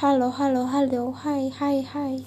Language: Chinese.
hello hello hello hi hi hi.